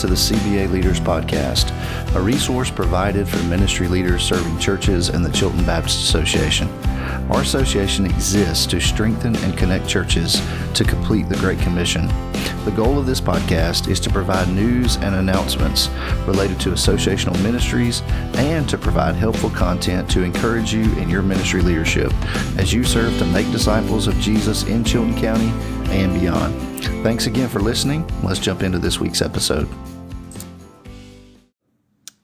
to the CBA Leaders Podcast, a resource provided for ministry leaders serving churches and the Chilton Baptist Association. Our association exists to strengthen and connect churches to complete the Great Commission. The goal of this podcast is to provide news and announcements related to associational ministries and to provide helpful content to encourage you in your ministry leadership as you serve to make disciples of Jesus in Chilton County and beyond. Thanks again for listening. Let's jump into this week's episode.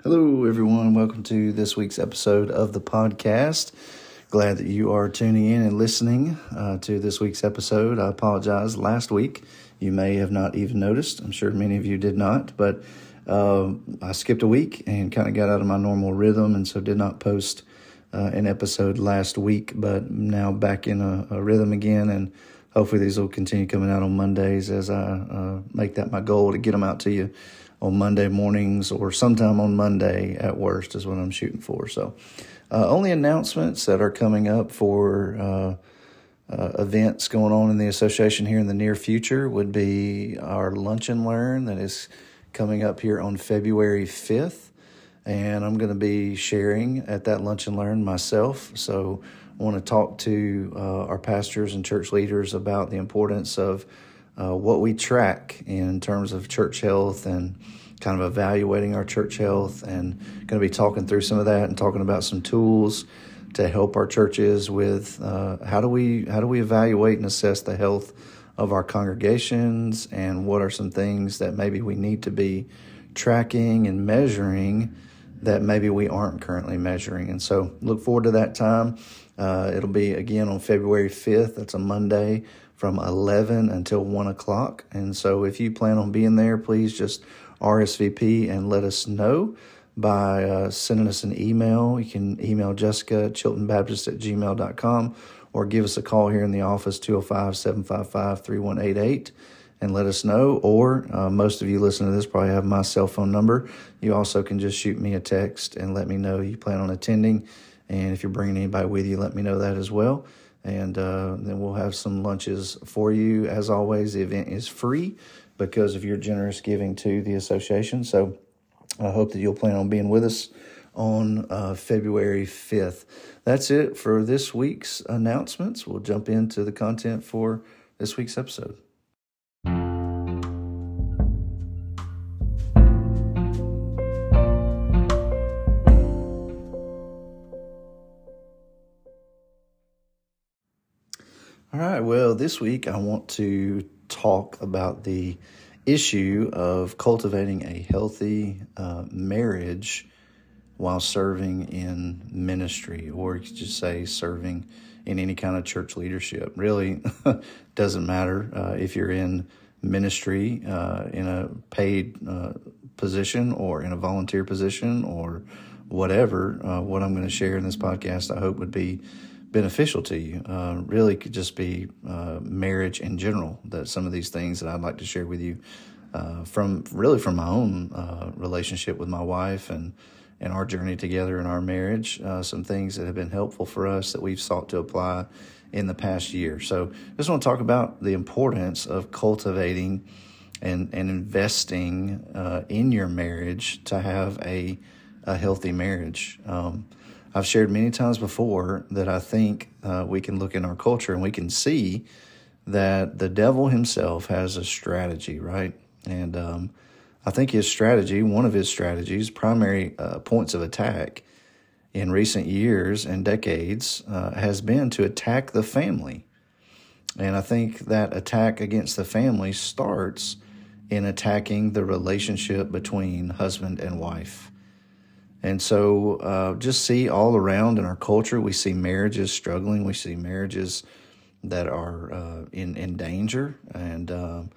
Hello, everyone. Welcome to this week's episode of the podcast. Glad that you are tuning in and listening uh, to this week's episode. I apologize. Last week, you may have not even noticed. I'm sure many of you did not, but uh, I skipped a week and kind of got out of my normal rhythm, and so did not post uh, an episode last week. But now back in a, a, rhythm again, and hopefully these will continue coming out on Mondays as I uh, make that my goal to get them out to you on Monday mornings or sometime on Monday at worst is what I'm shooting for. So. Uh, only announcements that are coming up for uh, uh, events going on in the association here in the near future would be our Lunch and Learn that is coming up here on February 5th. And I'm going to be sharing at that Lunch and Learn myself. So I want to talk to uh, our pastors and church leaders about the importance of uh, what we track in terms of church health and kind of evaluating our church health and going to be talking through some of that and talking about some tools to help our churches with uh, how do we how do we evaluate and assess the health of our congregations and what are some things that maybe we need to be tracking and measuring that maybe we aren't currently measuring? And so look forward to that time. Uh, it'll be again on february 5th that's a monday from 11 until 1 o'clock and so if you plan on being there please just RSVP and let us know by uh, sending us an email. You can email Jessica chiltonbaptist at gmail.com or give us a call here in the office, 205 755 3188, and let us know. Or uh, most of you listening to this probably have my cell phone number. You also can just shoot me a text and let me know you plan on attending. And if you're bringing anybody with you, let me know that as well. And uh, then we'll have some lunches for you. As always, the event is free because of your generous giving to the association. So I hope that you'll plan on being with us on uh, February 5th. That's it for this week's announcements. We'll jump into the content for this week's episode. All right, well, this week I want to talk about the issue of cultivating a healthy uh, marriage while serving in ministry, or you could just say serving in any kind of church leadership. Really doesn't matter uh, if you're in ministry uh, in a paid uh, position or in a volunteer position or whatever. Uh, what I'm going to share in this podcast, I hope, would be beneficial to you. Uh, really could just be uh, marriage in general. That some of these things that I'd like to share with you uh, from really from my own uh, relationship with my wife and and our journey together in our marriage. Uh, some things that have been helpful for us that we've sought to apply in the past year. So I just want to talk about the importance of cultivating and and investing uh, in your marriage to have a a healthy marriage. Um, I've shared many times before that I think uh, we can look in our culture and we can see that the devil himself has a strategy, right? And um, I think his strategy, one of his strategies, primary uh, points of attack in recent years and decades, uh, has been to attack the family. And I think that attack against the family starts in attacking the relationship between husband and wife. And so, uh, just see all around in our culture, we see marriages struggling. We see marriages that are uh, in in danger, and um,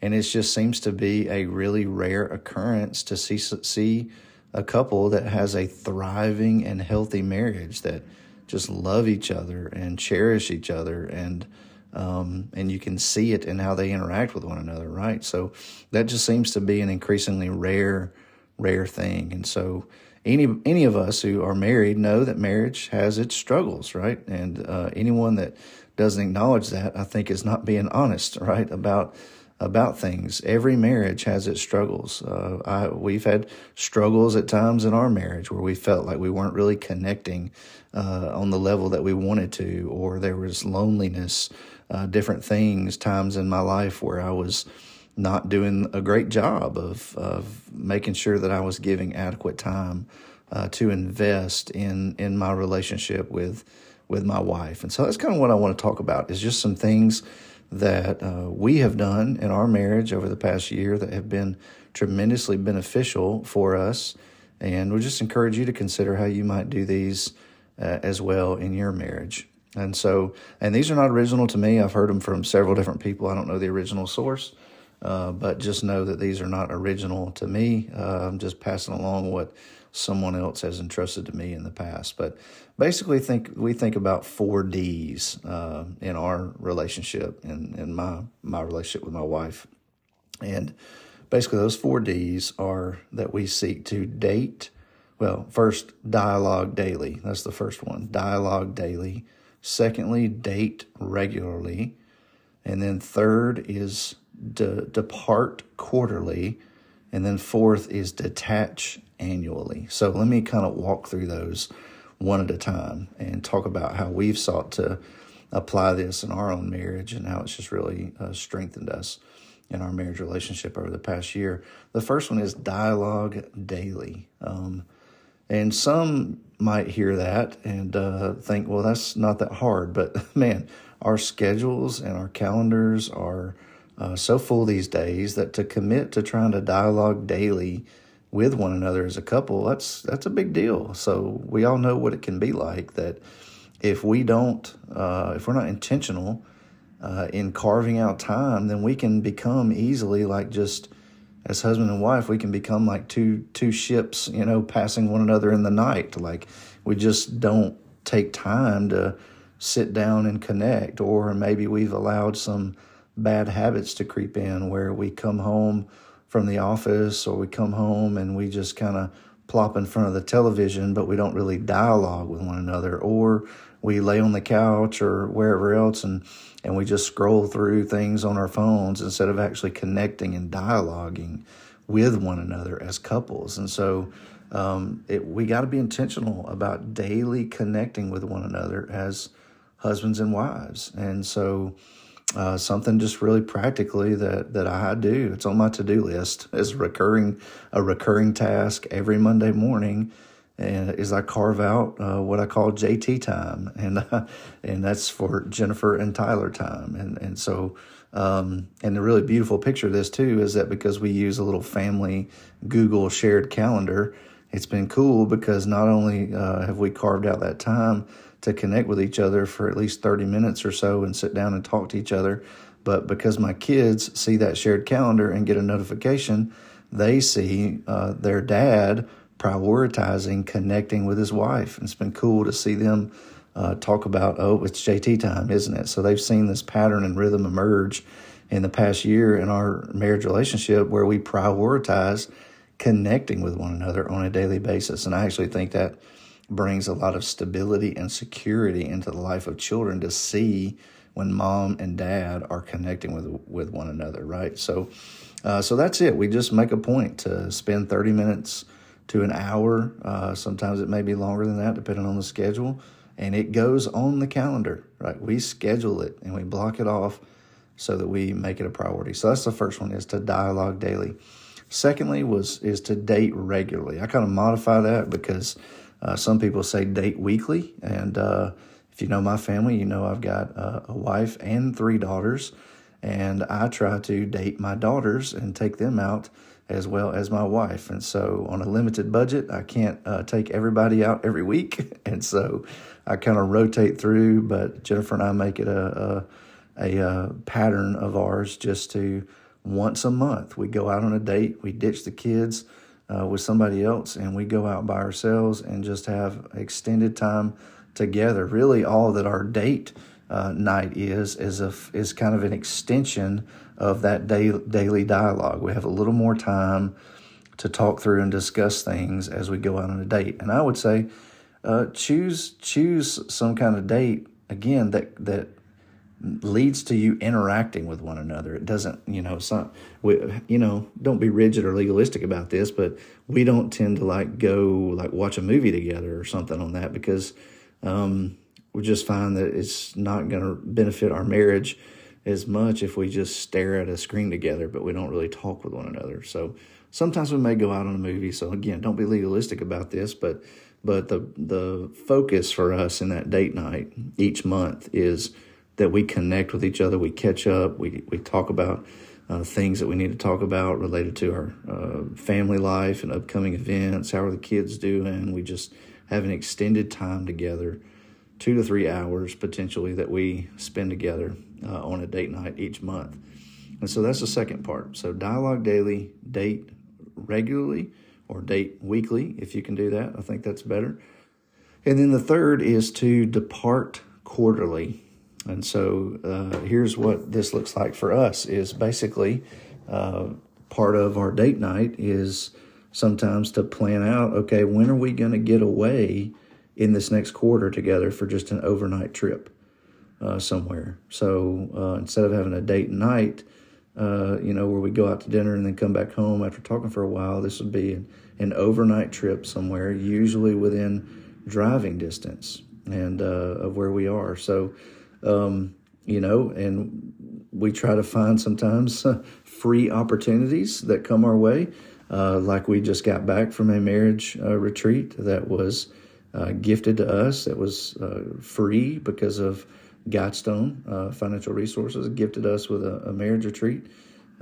and it just seems to be a really rare occurrence to see see a couple that has a thriving and healthy marriage that just love each other and cherish each other and um, and you can see it in how they interact with one another, right? So that just seems to be an increasingly rare rare thing, and so any any of us who are married know that marriage has its struggles, right? And uh, anyone that doesn't acknowledge that, I think, is not being honest, right, about about things. Every marriage has its struggles. Uh, I, we've had struggles at times in our marriage where we felt like we weren't really connecting uh, on the level that we wanted to, or there was loneliness, uh, different things, times in my life where I was not doing a great job of, of making sure that I was giving adequate time uh, to invest in, in my relationship with, with my wife. And so that's kind of what I want to talk about is just some things that uh, we have done in our marriage over the past year that have been tremendously beneficial for us. And we just encourage you to consider how you might do these uh, as well in your marriage. And so, and these are not original to me. I've heard them from several different people. I don't know the original source, uh, but just know that these are not original to me. Uh, I'm just passing along what someone else has entrusted to me in the past. But basically, think we think about four D's uh, in our relationship, in in my my relationship with my wife, and basically those four D's are that we seek to date. Well, first, dialogue daily. That's the first one. Dialogue daily. Secondly, date regularly. And then third is de- depart quarterly. And then fourth is detach annually. So let me kind of walk through those one at a time and talk about how we've sought to apply this in our own marriage and how it's just really uh, strengthened us in our marriage relationship over the past year. The first one is dialogue daily. Um, and some might hear that and uh, think, well, that's not that hard. But man, our schedules and our calendars are uh, so full these days that to commit to trying to dialogue daily with one another as a couple, that's that's a big deal. So we all know what it can be like that if we don't, uh, if we're not intentional uh, in carving out time, then we can become easily like just as husband and wife, we can become like two two ships, you know, passing one another in the night. Like we just don't take time to sit down and connect, or maybe we've allowed some bad habits to creep in where we come home from the office or we come home and we just kind of plop in front of the television, but we don't really dialogue with one another, or we lay on the couch or wherever else and and we just scroll through things on our phones instead of actually connecting and dialoguing with one another as couples. And so um, it, we got to be intentional about daily connecting with one another as husbands and wives. And so uh, something just really practically that that I do. It's on my to do list as recurring a recurring task every Monday morning, and is I carve out uh, what I call JT time, and uh, and that's for Jennifer and Tyler time, and and so. Um, and the really beautiful picture of this too is that because we use a little family Google shared calendar, it's been cool because not only uh, have we carved out that time, to connect with each other for at least 30 minutes or so and sit down and talk to each other. But because my kids see that shared calendar and get a notification, they see uh, their dad prioritizing connecting with his wife. And it's been cool to see them uh, talk about, oh, it's JT time, isn't it? So they've seen this pattern and rhythm emerge in the past year in our marriage relationship where we prioritize connecting with one another on a daily basis. And I actually think that brings a lot of stability and security into the life of children to see when mom and dad are connecting with with one another, right? So, uh, so that's it. We just make a point to spend thirty minutes to an hour. Uh, sometimes it may be longer than that, depending on the schedule. And it goes on the calendar, right? We schedule it and we block it off so that we make it a priority. So that's the first one: is to dialogue daily. Secondly, was is to date regularly. I kind of modify that because uh, some people say date weekly. And uh, if you know my family, you know I've got uh, a wife and three daughters. And I try to date my daughters and take them out as well as my wife. And so, on a limited budget, I can't uh, take everybody out every week. And so, I kind of rotate through. But Jennifer and I make it a, a, a, uh, pattern of ours just to once a month we go out on a date, we ditch the kids uh, with somebody else and we go out by ourselves and just have extended time together. Really, all that our date uh, night is is a, is kind of an extension of that day, daily dialogue. We have a little more time to talk through and discuss things as we go out on a date. And I would say, uh, choose choose some kind of date again that that leads to you interacting with one another. It doesn't, you know, not, we, you know, don't be rigid or legalistic about this, but we don't tend to like go like watch a movie together or something on that because um, we just find that it's not going to benefit our marriage as much if we just stare at a screen together, but we don't really talk with one another. So sometimes we may go out on a movie. So again, don't be legalistic about this, but but the the focus for us in that date night each month is that we connect with each other, we catch up, we we talk about uh, things that we need to talk about related to our uh, family life and upcoming events. How are the kids doing? We just have an extended time together, two to three hours potentially that we spend together uh, on a date night each month. And so that's the second part. So dialogue daily, date regularly, or date weekly if you can do that. I think that's better. And then the third is to depart quarterly. And so uh, here's what this looks like for us is basically uh, part of our date night is sometimes to plan out, okay, when are we going to get away in this next quarter together for just an overnight trip uh, somewhere? So uh, instead of having a date night, uh, you know, where we go out to dinner and then come back home after talking for a while, this would be an, an overnight trip somewhere, usually within driving distance and uh, of where we are. So um, you know, and we try to find sometimes free opportunities that come our way. Uh, like we just got back from a marriage uh, retreat that was uh, gifted to us, that was uh, free because of Guidestone uh, Financial Resources gifted us with a, a marriage retreat.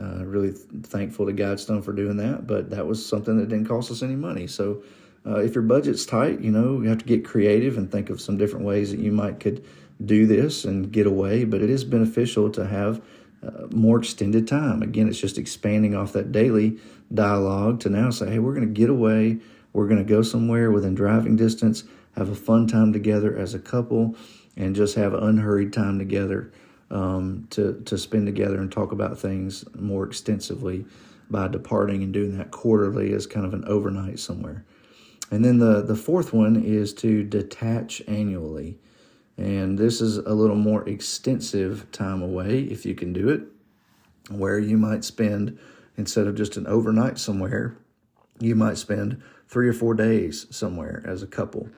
Uh, really thankful to Guidestone for doing that, but that was something that didn't cost us any money. So, if your budget's tight, you know you have to get creative and think of some different ways that you might could do this and get away, but it is beneficial to have uh, more extended time. Again, it's just expanding off that daily dialogue to now say, hey, we're going to get away. We're going to go somewhere within driving distance, have a fun time together as a couple, and just have unhurried time together um, to, to spend together and talk about things more extensively by departing and doing that quarterly as kind of an overnight somewhere. And then the, the fourth one is to detach annually. And this is a little more extensive time away if you can do it, where you might spend, instead of just an overnight somewhere, you might spend three or four days somewhere as a couple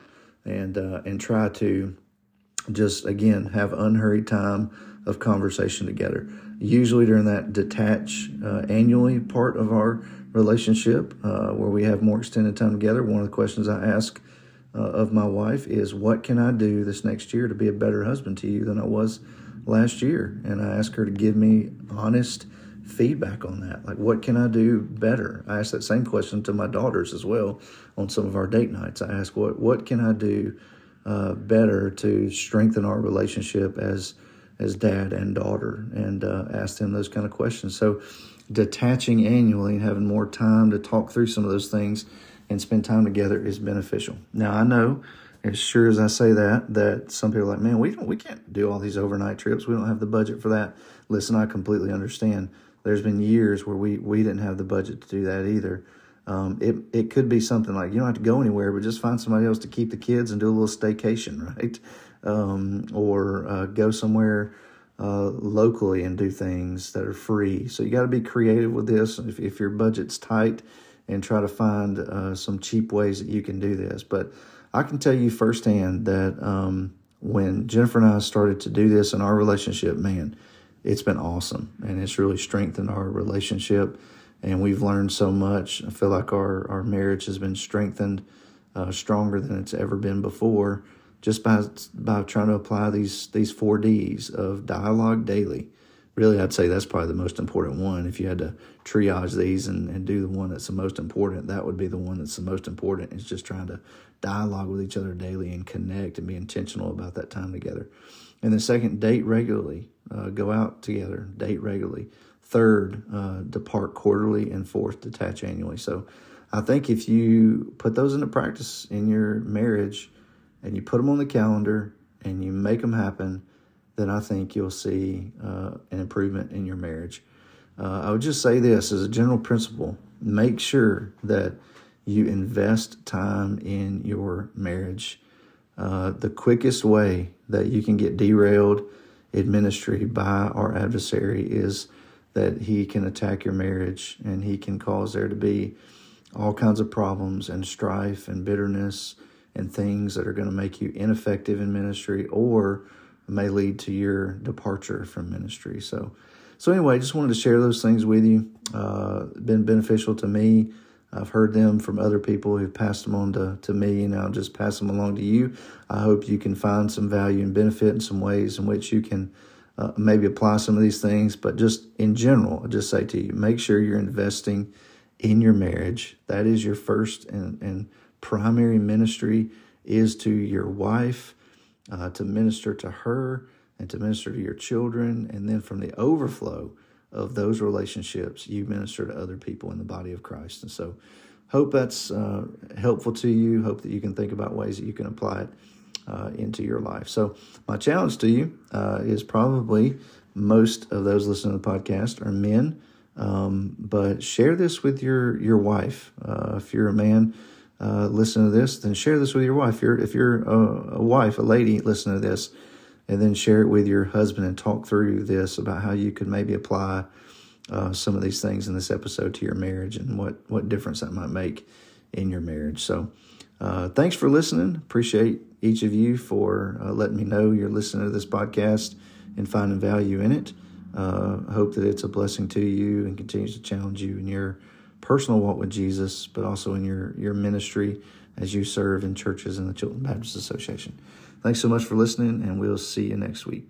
and, uh, and try to just, again, have unhurried time of conversation together. Usually during that detach uh, annually part of our relationship, uh, where we have more extended time together, one of the questions I ask uh, of my wife is what can I do this next year to be a better husband to you than I was last year? And I ask her to give me honest feedback on that. Like, what can I do better? I ask that same question to my daughters as well on some of our date nights. I ask, what, what can I do uh, better to strengthen our relationship as as dad and daughter and uh, ask them those kind of questions. So detaching annually and having more time to talk through some of those things and spend time together is beneficial. Now I know, as sure as I say that, that some people are like, man, we don't, we can't do all these overnight trips. We don't have the budget for that. Listen, I completely understand. There's been years where we we didn't have the budget to do that either. Um, it it could be something like you don't have to go anywhere, but just find somebody else to keep the kids and do a little staycation, right? Um, or uh, go somewhere uh, locally and do things that are free. So you got to be creative with this. If, if your budget's tight, and try to find uh, some cheap ways that you can do this. But I can tell you firsthand that um, when Jennifer and I started to do this in our relationship, man, it's been awesome and it's really strengthened our relationship. And we've learned so much. I feel like our, our marriage has been strengthened uh, stronger than it's ever been before just by by trying to apply these these four D's of dialogue daily really, I'd say that's probably the most important one. If you had to triage these and, and do the one that's the most important, that would be the one that's the most important. Is just trying to dialogue with each other daily and connect and be intentional about that time together. And then second, date regularly. Uh, go out together, date regularly. Third, uh, depart quarterly. And fourth, detach annually. So I think if you put those into practice in your marriage and you put them on the calendar and you make them happen, then I think you'll see uh, an improvement in your marriage. Uh, I would just say this as a general principle make sure that you invest time in your marriage. Uh, the quickest way that you can get derailed in ministry by our adversary is that he can attack your marriage and he can cause there to be all kinds of problems and strife and bitterness and things that are going to make you ineffective in ministry or may lead to your departure from ministry. So, so anyway, just wanted to share those things with you. Uh, been beneficial to me. I've heard them from other people who've passed them on to, to me, and I'll just pass them along to you. I hope you can find some value and benefit in some ways in which you can uh, maybe apply some of these things. But just in general, I just say to you, make sure you're investing in your marriage. That is your first and, and primary ministry is to your wife, uh, to minister to her and to minister to your children. And then from the overflow of those relationships, you minister to other people in the body of Christ. And so, hope that's uh, helpful to you. Hope that you can think about ways that you can apply it uh, into your life. So, my challenge to you uh, is probably most of those listening to the podcast are men. Um, but share this with your your wife. Uh, if you're a man, uh, listen to this, then share this with your wife. If you're, if you're a, a, wife, a lady, listen to this, and then share it with your husband and talk through this about how you could maybe apply uh, some of these things in this episode to your marriage and what what difference that might make in your marriage. So, uh, thanks for listening. Appreciate each of you for uh, letting me know you're listening to this podcast and finding value in it. Uh, hope that it's a blessing to you and continues to challenge you in your personal walk with Jesus, but also in your, your ministry as you serve in churches and the Chilton Baptist Association. Thanks so much for listening, and we'll see you next week.